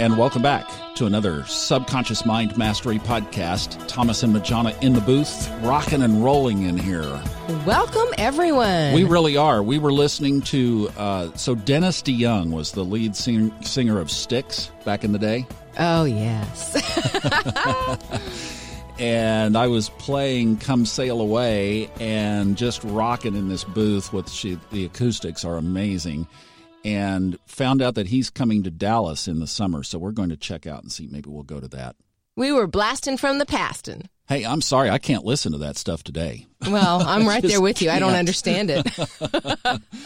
and welcome back to another Subconscious Mind Mastery podcast. Thomas and Majana in the booth, rocking and rolling in here. Welcome, everyone. We really are. We were listening to, uh, so Dennis DeYoung was the lead sing- singer of Styx back in the day. Oh, yes. and I was playing Come Sail Away and just rocking in this booth with she, the acoustics are amazing and found out that he's coming to Dallas in the summer. So we're going to check out and see. Maybe we'll go to that. We were blasting from the past. And hey, I'm sorry, I can't listen to that stuff today. Well, I'm right there with you. Can't. I don't understand it.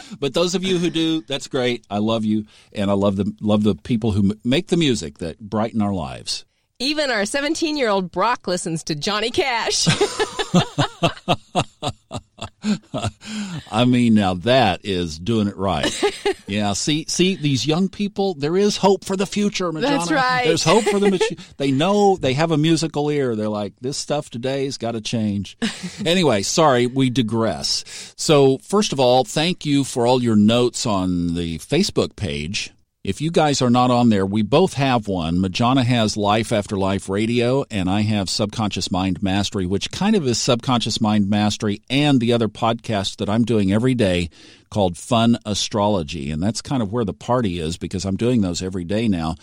but those of you who do, that's great. I love you, and I love the love the people who make the music that brighten our lives. Even our 17 year old Brock listens to Johnny Cash. I mean, now that is doing it right. Yeah, see, see, these young people, there is hope for the future, Majana. That's right. There's hope for them. they know they have a musical ear. They're like, this stuff today's got to change. anyway, sorry, we digress. So, first of all, thank you for all your notes on the Facebook page. If you guys are not on there, we both have one. Majana has Life After Life Radio, and I have Subconscious Mind Mastery, which kind of is Subconscious Mind Mastery and the other podcast that I'm doing every day called Fun Astrology. And that's kind of where the party is because I'm doing those every day now.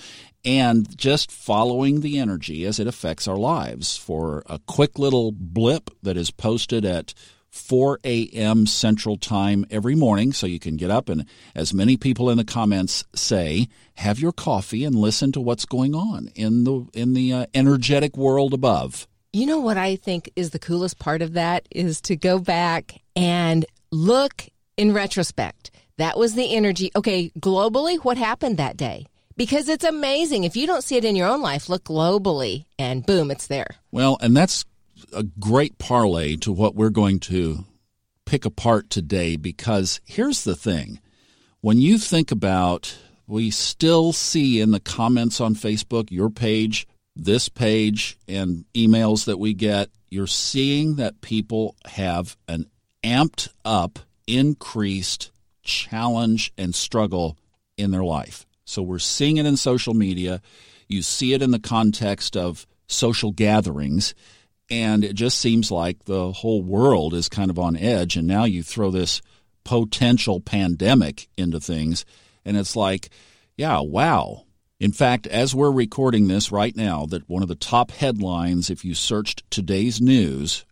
And just following the energy as it affects our lives for a quick little blip that is posted at 4 a.m. Central Time every morning, so you can get up and, as many people in the comments say, have your coffee and listen to what's going on in the in the uh, energetic world above. You know what I think is the coolest part of that is to go back and look in retrospect. That was the energy. Okay, globally, what happened that day? Because it's amazing. If you don't see it in your own life, look globally and boom, it's there. Well, and that's a great parlay to what we're going to pick apart today because here's the thing. When you think about, we still see in the comments on Facebook, your page, this page, and emails that we get, you're seeing that people have an amped up, increased challenge and struggle in their life. So we're seeing it in social media. You see it in the context of social gatherings and it just seems like the whole world is kind of on edge. And now you throw this potential pandemic into things and it's like yeah wow. In fact as we're recording this right now that one of the top headlines if you searched today's news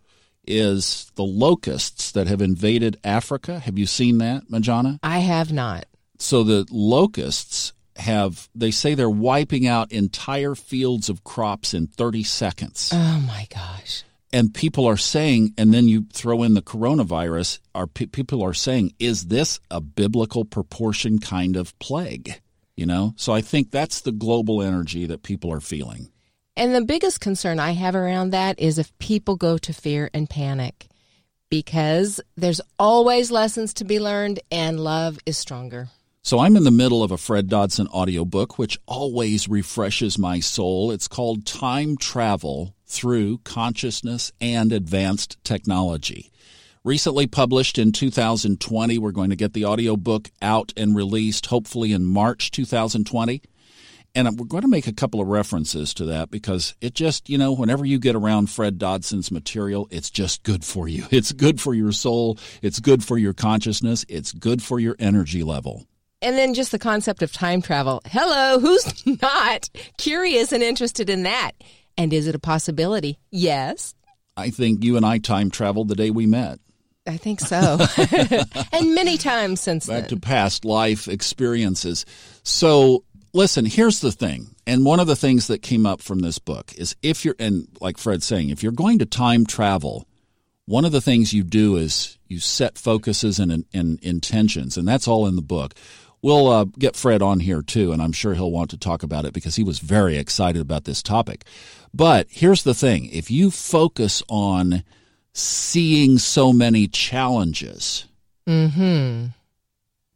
is the locusts that have invaded Africa. Have you seen that Majana I have not. So the locusts have they say they're wiping out entire fields of crops in 30 seconds. Oh my gosh. And people are saying and then you throw in the coronavirus, are people are saying is this a biblical proportion kind of plague? You know? So I think that's the global energy that people are feeling. And the biggest concern I have around that is if people go to fear and panic because there's always lessons to be learned and love is stronger. So I'm in the middle of a Fred Dodson audiobook, which always refreshes my soul. It's called Time Travel Through Consciousness and Advanced Technology. Recently published in 2020, we're going to get the audiobook out and released hopefully in March 2020. And we're going to make a couple of references to that because it just, you know, whenever you get around Fred Dodson's material, it's just good for you. It's good for your soul. It's good for your consciousness. It's good for your energy level. And then just the concept of time travel. Hello, who's not curious and interested in that? And is it a possibility? Yes. I think you and I time traveled the day we met. I think so. and many times since Back then. to past life experiences. So, listen, here's the thing. And one of the things that came up from this book is if you're, and like Fred's saying, if you're going to time travel, one of the things you do is you set focuses and, and intentions, and that's all in the book. We'll uh, get Fred on here too, and I'm sure he'll want to talk about it because he was very excited about this topic. But here's the thing if you focus on seeing so many challenges, mm-hmm.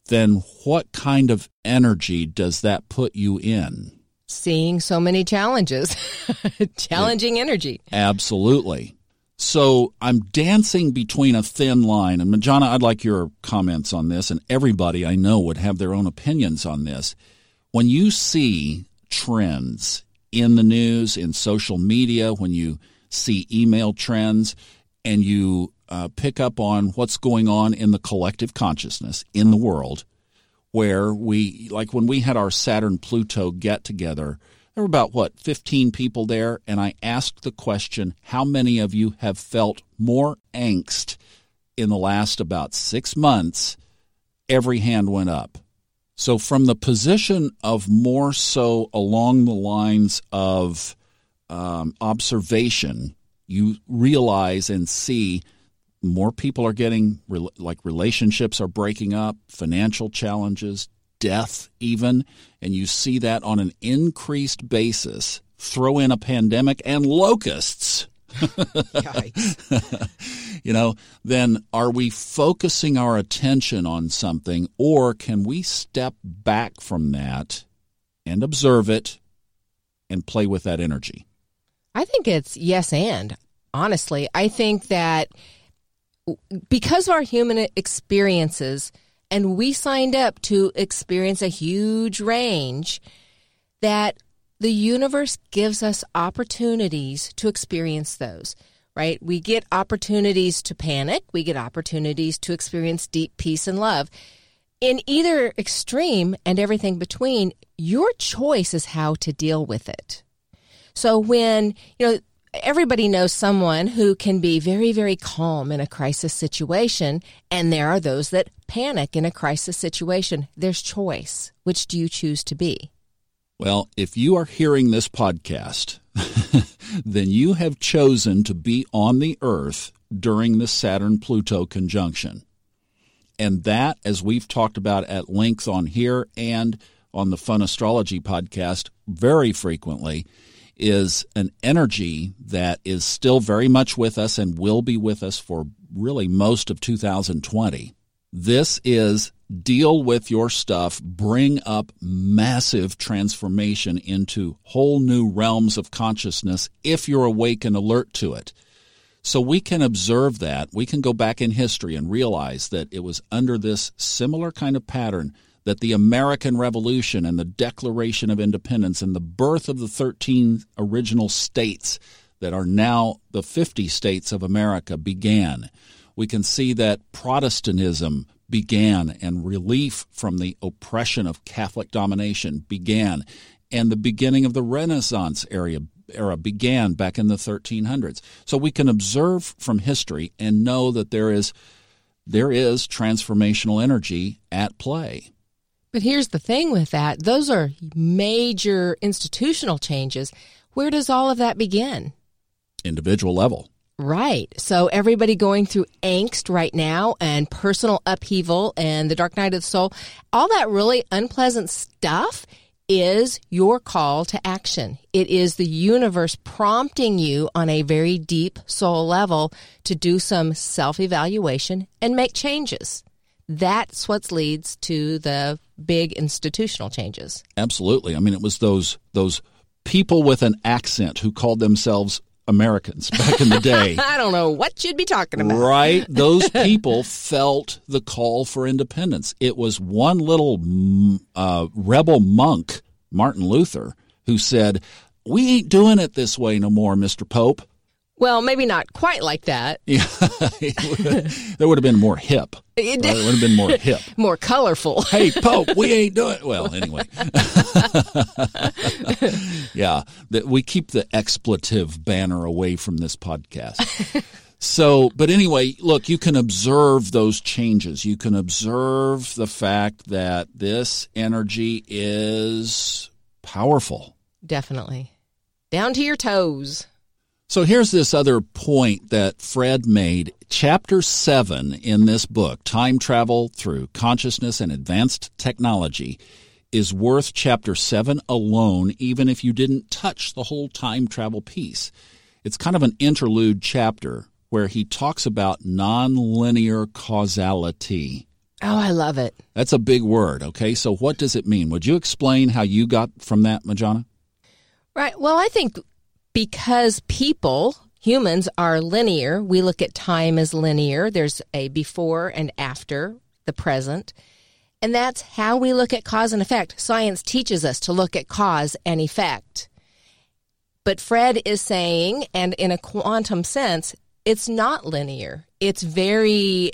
then what kind of energy does that put you in? Seeing so many challenges, challenging energy. Absolutely. So I'm dancing between a thin line. And Majana, I'd like your comments on this, and everybody I know would have their own opinions on this. When you see trends in the news, in social media, when you see email trends, and you uh, pick up on what's going on in the collective consciousness in the world, where we, like when we had our Saturn Pluto get together, there were about, what, 15 people there, and I asked the question how many of you have felt more angst in the last about six months? Every hand went up. So, from the position of more so along the lines of um, observation, you realize and see more people are getting like relationships are breaking up, financial challenges, death, even, and you see that on an increased basis. Throw in a pandemic and locusts. you know, then are we focusing our attention on something or can we step back from that and observe it and play with that energy? I think it's yes and. Honestly, I think that because of our human experiences and we signed up to experience a huge range that the universe gives us opportunities to experience those, right? We get opportunities to panic, we get opportunities to experience deep peace and love. In either extreme and everything between, your choice is how to deal with it. So when, you know, everybody knows someone who can be very, very calm in a crisis situation, and there are those that panic in a crisis situation. There's choice. Which do you choose to be? Well, if you are hearing this podcast, then you have chosen to be on the earth during the Saturn Pluto conjunction. And that, as we've talked about at length on here and on the Fun Astrology podcast very frequently, is an energy that is still very much with us and will be with us for really most of 2020. This is deal with your stuff, bring up massive transformation into whole new realms of consciousness if you're awake and alert to it. So we can observe that. We can go back in history and realize that it was under this similar kind of pattern that the American Revolution and the Declaration of Independence and the birth of the 13 original states that are now the 50 states of America began. We can see that Protestantism began and relief from the oppression of Catholic domination began, and the beginning of the Renaissance era, era began back in the 1300s. So we can observe from history and know that there is there is transformational energy at play. But here's the thing with that those are major institutional changes. Where does all of that begin? Individual level. Right. So everybody going through angst right now and personal upheaval and the dark night of the soul, all that really unpleasant stuff is your call to action. It is the universe prompting you on a very deep soul level to do some self evaluation and make changes. That's what leads to the big institutional changes. Absolutely. I mean, it was those those people with an accent who called themselves Americans back in the day. I don't know what you'd be talking about. Right. Those people felt the call for independence. It was one little uh, rebel monk, Martin Luther, who said, We ain't doing it this way no more, Mr. Pope. Well, maybe not quite like that. Yeah, that would have been more hip. It, would have been more hip, more colorful. hey, Pope, we ain't doing well. Anyway, yeah, that we keep the expletive banner away from this podcast. So, but anyway, look, you can observe those changes. You can observe the fact that this energy is powerful. Definitely. Down to your toes. So here's this other point that Fred made. Chapter 7 in this book, Time Travel Through Consciousness and Advanced Technology, is worth chapter 7 alone, even if you didn't touch the whole time travel piece. It's kind of an interlude chapter where he talks about nonlinear causality. Oh, I love it. That's a big word, okay? So what does it mean? Would you explain how you got from that, Majana? Right. Well, I think because people, humans, are linear, we look at time as linear. There's a before and after the present. And that's how we look at cause and effect. Science teaches us to look at cause and effect. But Fred is saying, and in a quantum sense, it's not linear. It's very,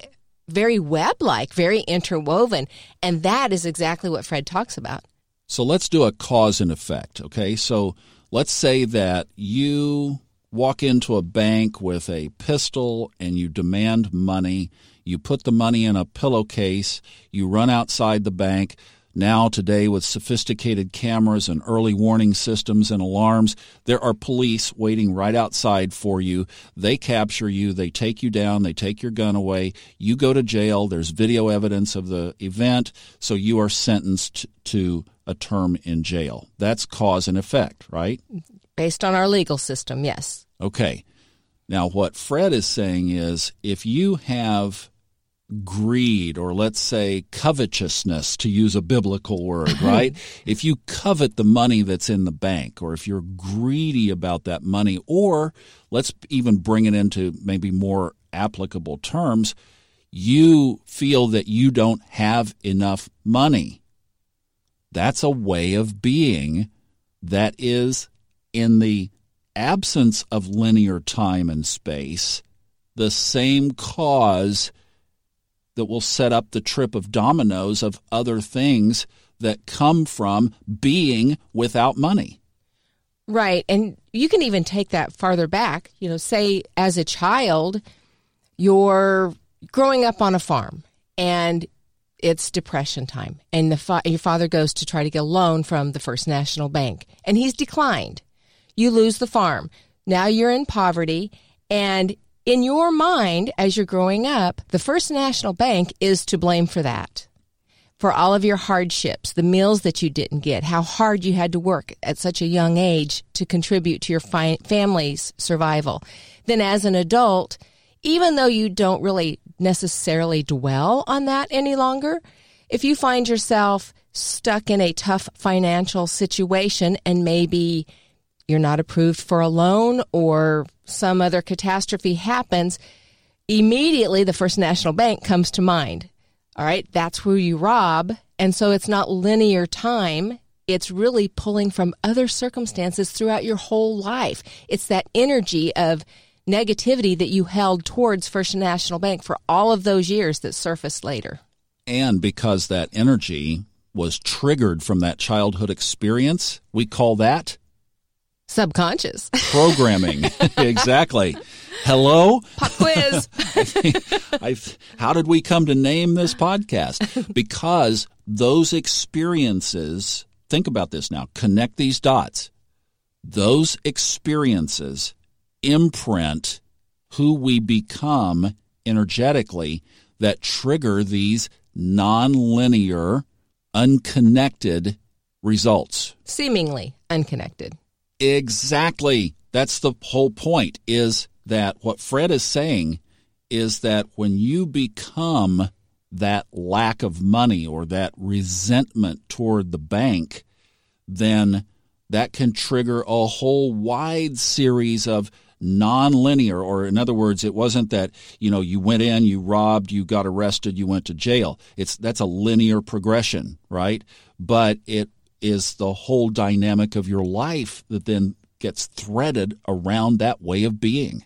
very web like, very interwoven. And that is exactly what Fred talks about. So let's do a cause and effect, okay? So let's say that you walk into a bank with a pistol and you demand money you put the money in a pillowcase, you run outside the bank. Now, today, with sophisticated cameras and early warning systems and alarms, there are police waiting right outside for you. They capture you, they take you down, they take your gun away. You go to jail. There's video evidence of the event, so you are sentenced to a term in jail. That's cause and effect, right? Based on our legal system, yes. Okay. Now, what Fred is saying is if you have greed or let's say covetousness to use a biblical word right if you covet the money that's in the bank or if you're greedy about that money or let's even bring it into maybe more applicable terms you feel that you don't have enough money that's a way of being that is in the absence of linear time and space the same cause that will set up the trip of dominoes of other things that come from being without money. Right. And you can even take that farther back. You know, say as a child, you're growing up on a farm and it's depression time and the fa- your father goes to try to get a loan from the First National Bank and he's declined. You lose the farm. Now you're in poverty and in your mind, as you're growing up, the First National Bank is to blame for that. For all of your hardships, the meals that you didn't get, how hard you had to work at such a young age to contribute to your fi- family's survival. Then, as an adult, even though you don't really necessarily dwell on that any longer, if you find yourself stuck in a tough financial situation and maybe you're not approved for a loan or some other catastrophe happens, immediately the First National Bank comes to mind. All right, that's who you rob. And so it's not linear time. It's really pulling from other circumstances throughout your whole life. It's that energy of negativity that you held towards First National Bank for all of those years that surfaced later. And because that energy was triggered from that childhood experience, we call that subconscious programming. exactly. Hello? Pop quiz. I've, how did we come to name this podcast? Because those experiences, think about this now, connect these dots. Those experiences imprint who we become energetically that trigger these nonlinear, unconnected results. Seemingly unconnected. Exactly. That's the whole point is that what Fred is saying is that when you become that lack of money or that resentment toward the bank, then that can trigger a whole wide series of nonlinear or in other words it wasn't that you know you went in you robbed you got arrested you went to jail it's that's a linear progression right but it is the whole dynamic of your life that then gets threaded around that way of being.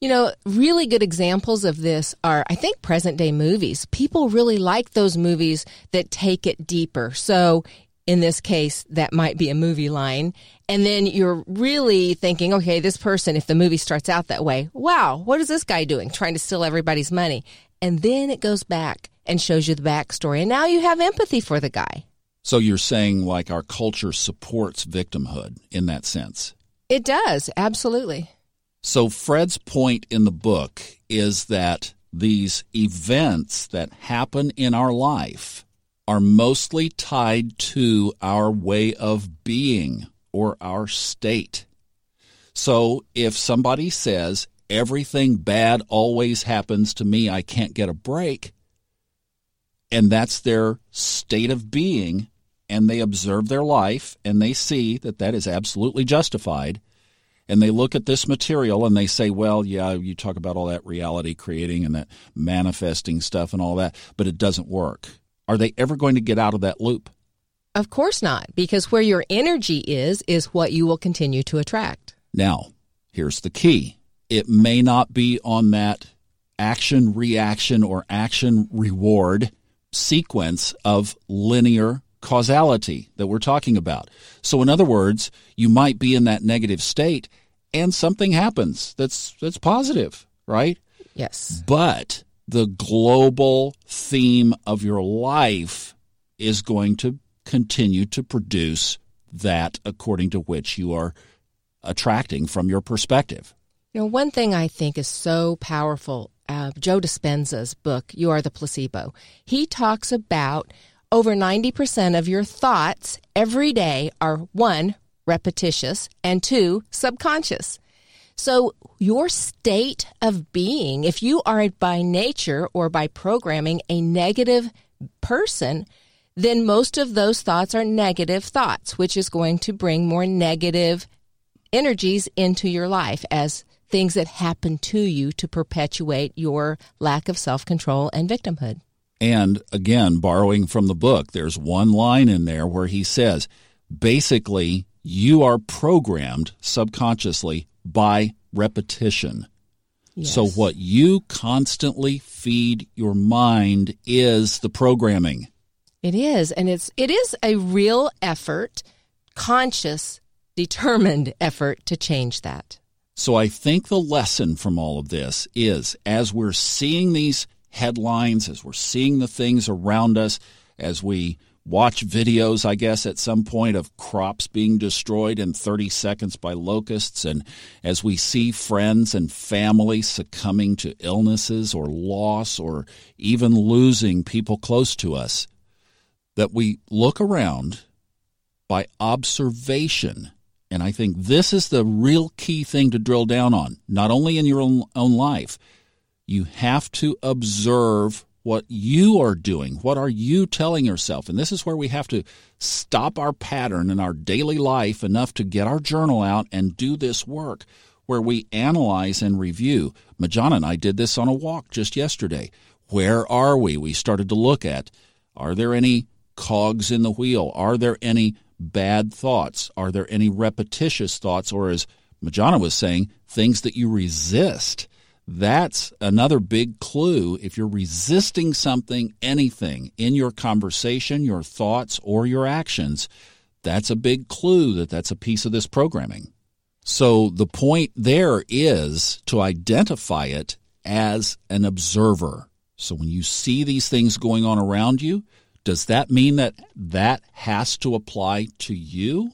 You know, really good examples of this are, I think, present day movies. People really like those movies that take it deeper. So, in this case, that might be a movie line. And then you're really thinking, okay, this person, if the movie starts out that way, wow, what is this guy doing? Trying to steal everybody's money. And then it goes back and shows you the backstory. And now you have empathy for the guy. So you're saying like our culture supports victimhood in that sense? It does, absolutely. So Fred's point in the book is that these events that happen in our life are mostly tied to our way of being or our state. So if somebody says, everything bad always happens to me, I can't get a break, and that's their state of being, and they observe their life and they see that that is absolutely justified and they look at this material and they say, well, yeah, you talk about all that reality creating and that manifesting stuff and all that, but it doesn't work. Are they ever going to get out of that loop? Of course not, because where your energy is, is what you will continue to attract. Now, here's the key it may not be on that action reaction or action reward sequence of linear causality that we're talking about. So in other words, you might be in that negative state and something happens that's that's positive, right? Yes. But the global theme of your life is going to continue to produce that according to which you are attracting from your perspective. You know, one thing I think is so powerful, uh, Joe Dispenza's book, You Are the Placebo, he talks about over 90% of your thoughts every day are one, repetitious, and two, subconscious. So, your state of being, if you are by nature or by programming a negative person, then most of those thoughts are negative thoughts, which is going to bring more negative energies into your life as things that happen to you to perpetuate your lack of self control and victimhood. And again, borrowing from the book, there's one line in there where he says, basically, you are programmed subconsciously by repetition. Yes. So, what you constantly feed your mind is the programming. It is, and it's it is a real effort, conscious, determined effort to change that. So I think the lesson from all of this is as we're seeing these headlines, as we're seeing the things around us, as we watch videos, I guess, at some point of crops being destroyed in 30 seconds by locusts, and as we see friends and family succumbing to illnesses or loss or even losing people close to us, that we look around by observation and I think this is the real key thing to drill down on, not only in your own, own life. You have to observe what you are doing. What are you telling yourself? And this is where we have to stop our pattern in our daily life enough to get our journal out and do this work where we analyze and review. Majana and I did this on a walk just yesterday. Where are we? We started to look at are there any cogs in the wheel? Are there any bad thoughts? Are there any repetitious thoughts, or as Majana was saying, things that you resist? That's another big clue. If you're resisting something, anything in your conversation, your thoughts, or your actions, that's a big clue that that's a piece of this programming. So the point there is to identify it as an observer. So when you see these things going on around you, does that mean that that has to apply to you?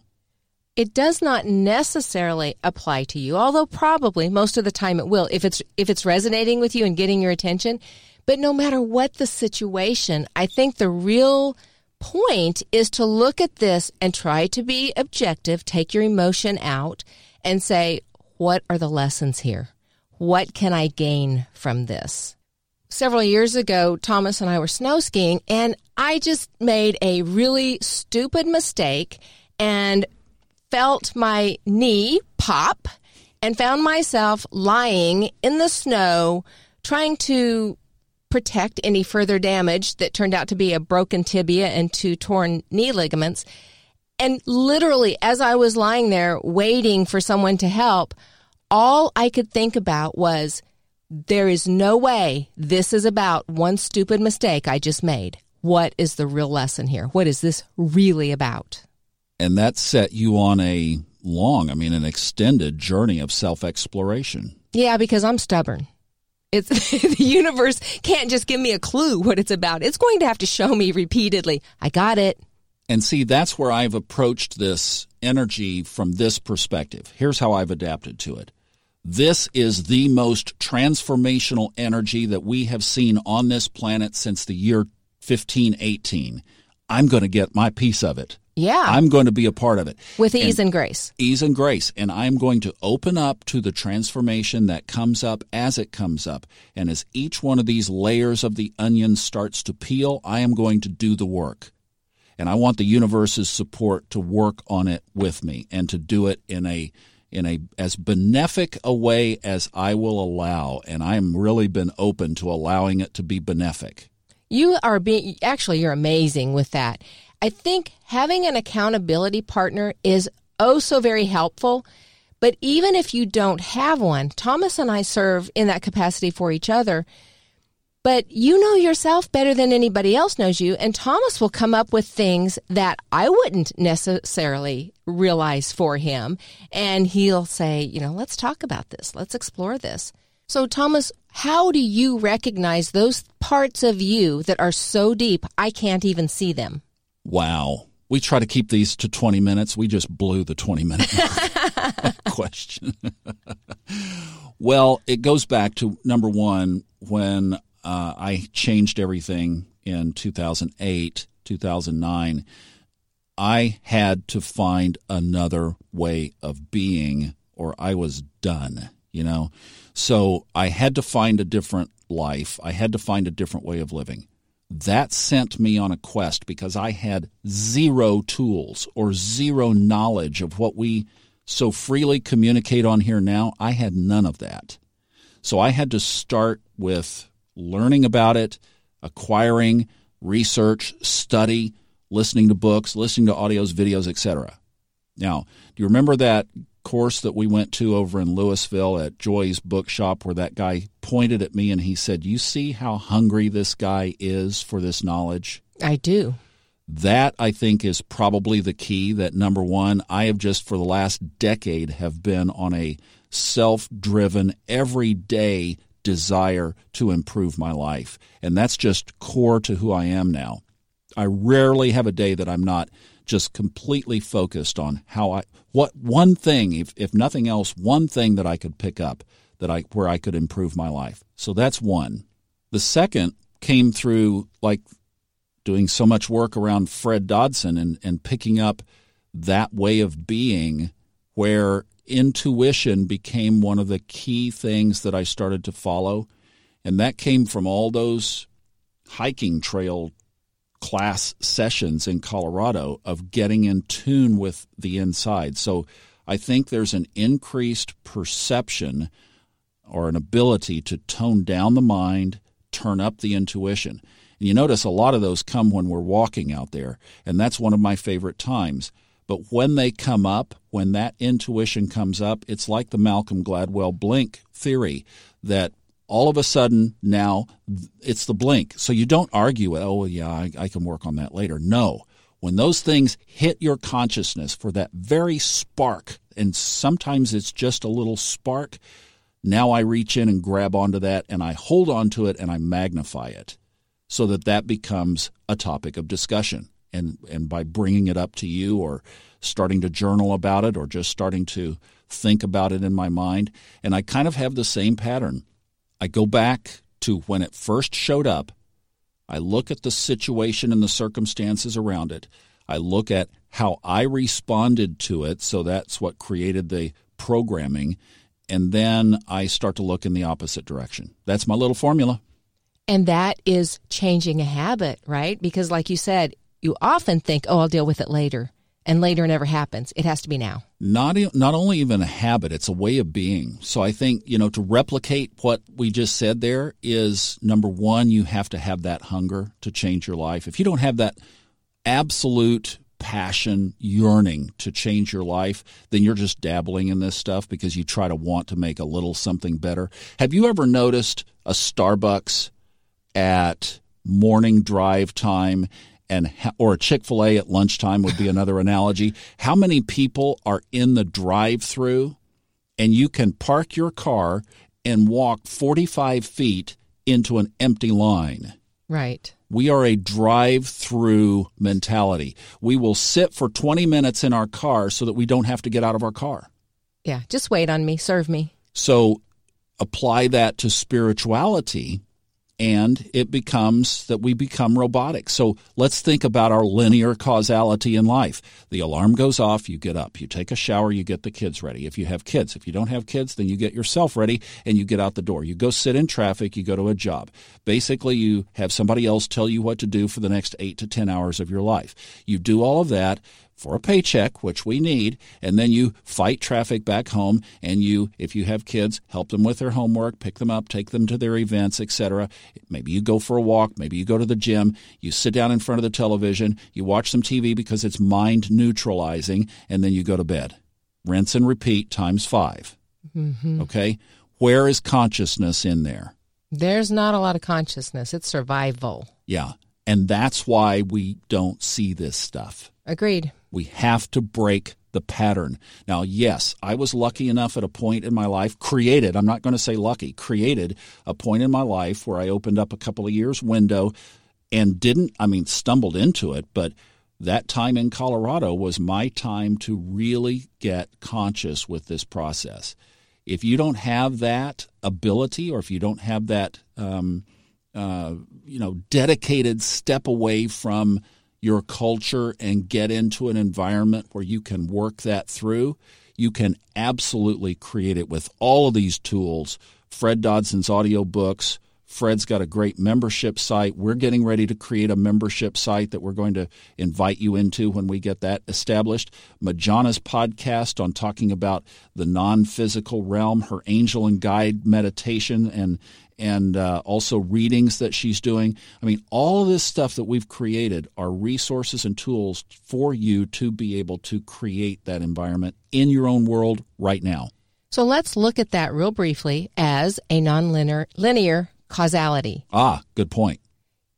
It does not necessarily apply to you, although probably most of the time it will if it's if it's resonating with you and getting your attention. But no matter what the situation, I think the real point is to look at this and try to be objective, take your emotion out and say, what are the lessons here? What can I gain from this? several years ago, Thomas and I were snow skiing, and I just made a really stupid mistake and felt my knee pop and found myself lying in the snow trying to protect any further damage that turned out to be a broken tibia and two torn knee ligaments. And literally, as I was lying there waiting for someone to help, all I could think about was there is no way this is about one stupid mistake I just made. What is the real lesson here? What is this really about? And that set you on a long, I mean, an extended journey of self exploration. Yeah, because I'm stubborn. It's the universe can't just give me a clue what it's about. It's going to have to show me repeatedly. I got it. And see, that's where I've approached this energy from this perspective. Here's how I've adapted to it. This is the most transformational energy that we have seen on this planet since the year 1518. I'm going to get my piece of it. Yeah. I'm going to be a part of it. With ease and, and, grace. Ease and grace. And I'm going to open up to the transformation that comes up as it comes up. And as each one of these layers of the onion starts to peel, I am going to do the work. And I want the universe's support to work on it with me and to do it in a in a as benefic a way as I will allow, and I'm really been open to allowing it to be benefic. You are being, actually, you're amazing with that. I think having an accountability partner is oh so very helpful. But even if you don't have one, Thomas and I serve in that capacity for each other. But you know yourself better than anybody else knows you, and Thomas will come up with things that I wouldn't necessarily realize for him. And he'll say, you know, let's talk about this, let's explore this. So, Thomas, how do you recognize those parts of you that are so deep I can't even see them? Wow. We try to keep these to 20 minutes. We just blew the 20 minute question. well, it goes back to number one, when uh, I changed everything in 2008, 2009, I had to find another way of being or I was done, you know? So I had to find a different life. I had to find a different way of living. That sent me on a quest because I had zero tools or zero knowledge of what we so freely communicate on here now. I had none of that. So I had to start with learning about it, acquiring, research, study, listening to books, listening to audios, videos, etc. Now, do you remember that course that we went to over in Louisville at Joy's bookshop where that guy pointed at me and he said, You see how hungry this guy is for this knowledge? I do. That I think is probably the key that number one, I have just for the last decade have been on a self driven, everyday desire to improve my life. And that's just core to who I am now. I rarely have a day that I'm not just completely focused on how I what one thing if if nothing else one thing that I could pick up that I where I could improve my life. So that's one. The second came through like doing so much work around Fred Dodson and, and picking up that way of being where intuition became one of the key things that I started to follow. And that came from all those hiking trail class sessions in Colorado of getting in tune with the inside. So I think there's an increased perception or an ability to tone down the mind, turn up the intuition. And you notice a lot of those come when we're walking out there, and that's one of my favorite times. But when they come up, when that intuition comes up, it's like the Malcolm Gladwell blink theory that all of a sudden now it's the blink. So you don't argue. Oh, yeah, I, I, can work on that later. No. When those things hit your consciousness for that very spark, and sometimes it's just a little spark, now I reach in and grab onto that and I hold onto it and I magnify it so that that becomes a topic of discussion. And, and by bringing it up to you or starting to journal about it or just starting to think about it in my mind. And I kind of have the same pattern. I go back to when it first showed up. I look at the situation and the circumstances around it. I look at how I responded to it. So that's what created the programming. And then I start to look in the opposite direction. That's my little formula. And that is changing a habit, right? Because, like you said, you often think, oh, I'll deal with it later and later never happens. It has to be now. Not not only even a habit, it's a way of being. So I think, you know, to replicate what we just said there is number 1, you have to have that hunger to change your life. If you don't have that absolute passion, yearning to change your life, then you're just dabbling in this stuff because you try to want to make a little something better. Have you ever noticed a Starbucks at morning drive time and or a Chick-fil-A at lunchtime would be another analogy. How many people are in the drive-through and you can park your car and walk 45 feet into an empty line? Right. We are a drive-through mentality. We will sit for 20 minutes in our car so that we don't have to get out of our car. Yeah, just wait on me, serve me. So apply that to spirituality and it becomes that we become robotic. So let's think about our linear causality in life. The alarm goes off, you get up, you take a shower, you get the kids ready. If you have kids, if you don't have kids, then you get yourself ready and you get out the door. You go sit in traffic, you go to a job. Basically, you have somebody else tell you what to do for the next eight to 10 hours of your life. You do all of that for a paycheck, which we need, and then you fight traffic back home and you if you have kids, help them with their homework, pick them up, take them to their events, etc. Maybe you go for a walk, maybe you go to the gym, you sit down in front of the television, you watch some TV because it's mind neutralizing, and then you go to bed. Rinse and repeat times 5. Mm-hmm. Okay? Where is consciousness in there? There's not a lot of consciousness. It's survival. Yeah. And that's why we don't see this stuff. Agreed. We have to break the pattern. Now, yes, I was lucky enough at a point in my life, created, I'm not going to say lucky, created a point in my life where I opened up a couple of years window and didn't, I mean, stumbled into it, but that time in Colorado was my time to really get conscious with this process. If you don't have that ability, or if you don't have that, um, uh, you know, dedicated step away from your culture and get into an environment where you can work that through, you can absolutely create it with all of these tools. Fred Dodson's audio books. Fred's got a great membership site. We're getting ready to create a membership site that we're going to invite you into when we get that established. Majana's podcast on talking about the non physical realm, her angel and guide meditation and and uh, also readings that she's doing. I mean, all of this stuff that we've created are resources and tools for you to be able to create that environment in your own world right now. So let's look at that real briefly as a nonlinear linear causality. Ah, good point.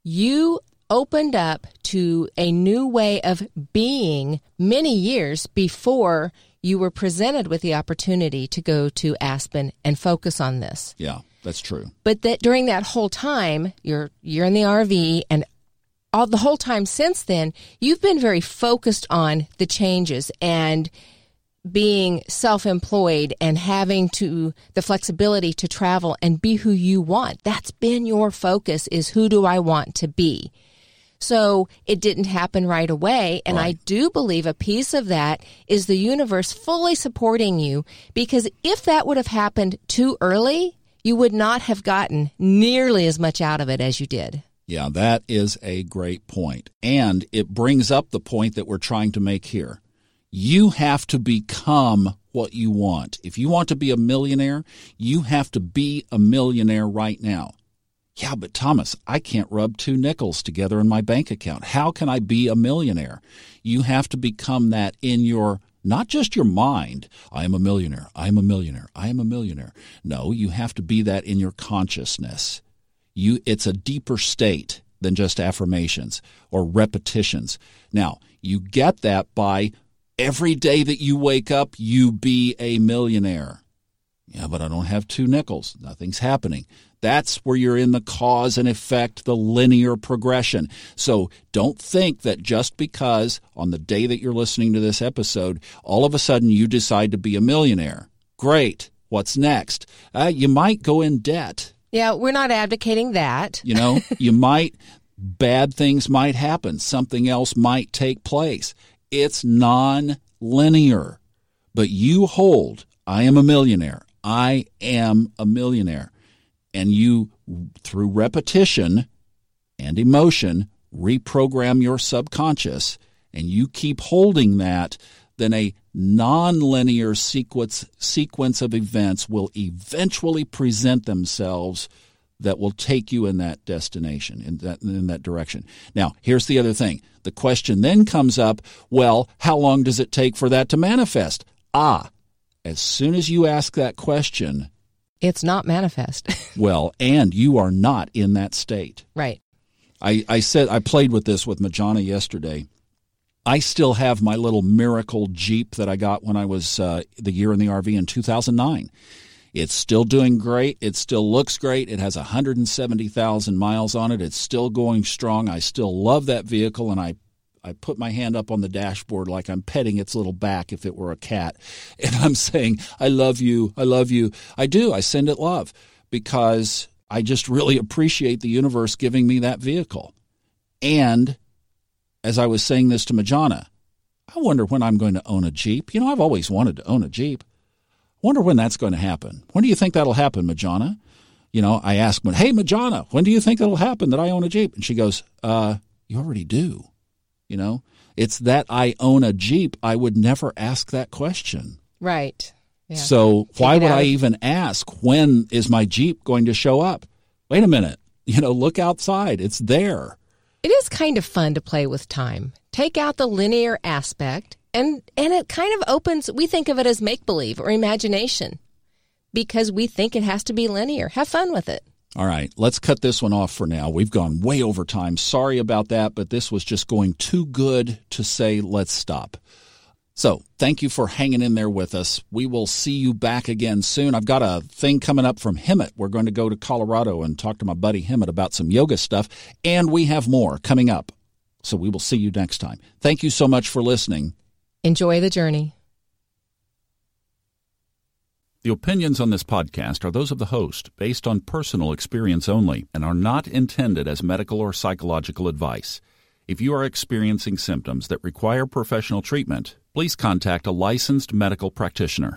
You opened up to a new way of being many years before you were presented with the opportunity to go to Aspen and focus on this. Yeah. That's true. But that during that whole time, you're you're in the RV and all the whole time since then, you've been very focused on the changes and being self-employed and having to the flexibility to travel and be who you want. That's been your focus is who do I want to be? So it didn't happen right away. And right. I do believe a piece of that is the universe fully supporting you because if that would have happened too early, you would not have gotten nearly as much out of it as you did. Yeah, that is a great point. And it brings up the point that we're trying to make here. You have to become what you want. If you want to be a millionaire, you have to be a millionaire right now. Yeah, but Thomas, I can't rub two nickels together in my bank account. How can I be a millionaire? You have to become that in your not just your mind. I am a millionaire. I am a millionaire. I am a millionaire. No, you have to be that in your consciousness. You, it's a deeper state than just affirmations or repetitions. Now, you get that by every day that you wake up, you be a millionaire. Yeah, but I don't have two nickels. Nothing's happening. That's where you're in the cause and effect, the linear progression. So don't think that just because on the day that you're listening to this episode, all of a sudden you decide to be a millionaire. Great. What's next? Uh, you might go in debt. Yeah, we're not advocating that. You know, you might, bad things might happen. Something else might take place. It's non linear. But you hold, I am a millionaire. I am a millionaire and you, through repetition and emotion, reprogram your subconscious, and you keep holding that, then a nonlinear sequence sequence of events will eventually present themselves that will take you in that destination in that in that direction. Now, here's the other thing. The question then comes up, well, how long does it take for that to manifest? Ah, as soon as you ask that question, it's not manifest. well, and you are not in that state. Right. I, I said I played with this with Majana yesterday. I still have my little miracle Jeep that I got when I was uh, the year in the RV in 2009. It's still doing great. It still looks great. It has 170,000 miles on it. It's still going strong. I still love that vehicle, and I I put my hand up on the dashboard like I'm petting its little back if it were a cat. And I'm saying, I love you. I love you. I do. I send it love because I just really appreciate the universe giving me that vehicle. And as I was saying this to Majana, I wonder when I'm going to own a Jeep. You know, I've always wanted to own a Jeep. Wonder when that's going to happen. When do you think that'll happen, Majana? You know, I ask, hey, Majana, when do you think that'll happen that I own a Jeep? And she goes, uh, you already do. You know, it's that I own a Jeep, I would never ask that question. Right. Yeah. So Take why would out I even ask when is my Jeep going to show up? Wait a minute. You know, look outside. It's there. It is kind of fun to play with time. Take out the linear aspect and and it kind of opens we think of it as make believe or imagination because we think it has to be linear. Have fun with it. All right, let's cut this one off for now. We've gone way over time. Sorry about that, but this was just going too good to say let's stop. So, thank you for hanging in there with us. We will see you back again soon. I've got a thing coming up from Hemet. We're going to go to Colorado and talk to my buddy Hemet about some yoga stuff, and we have more coming up. So, we will see you next time. Thank you so much for listening. Enjoy the journey. The opinions on this podcast are those of the host, based on personal experience only, and are not intended as medical or psychological advice. If you are experiencing symptoms that require professional treatment, please contact a licensed medical practitioner.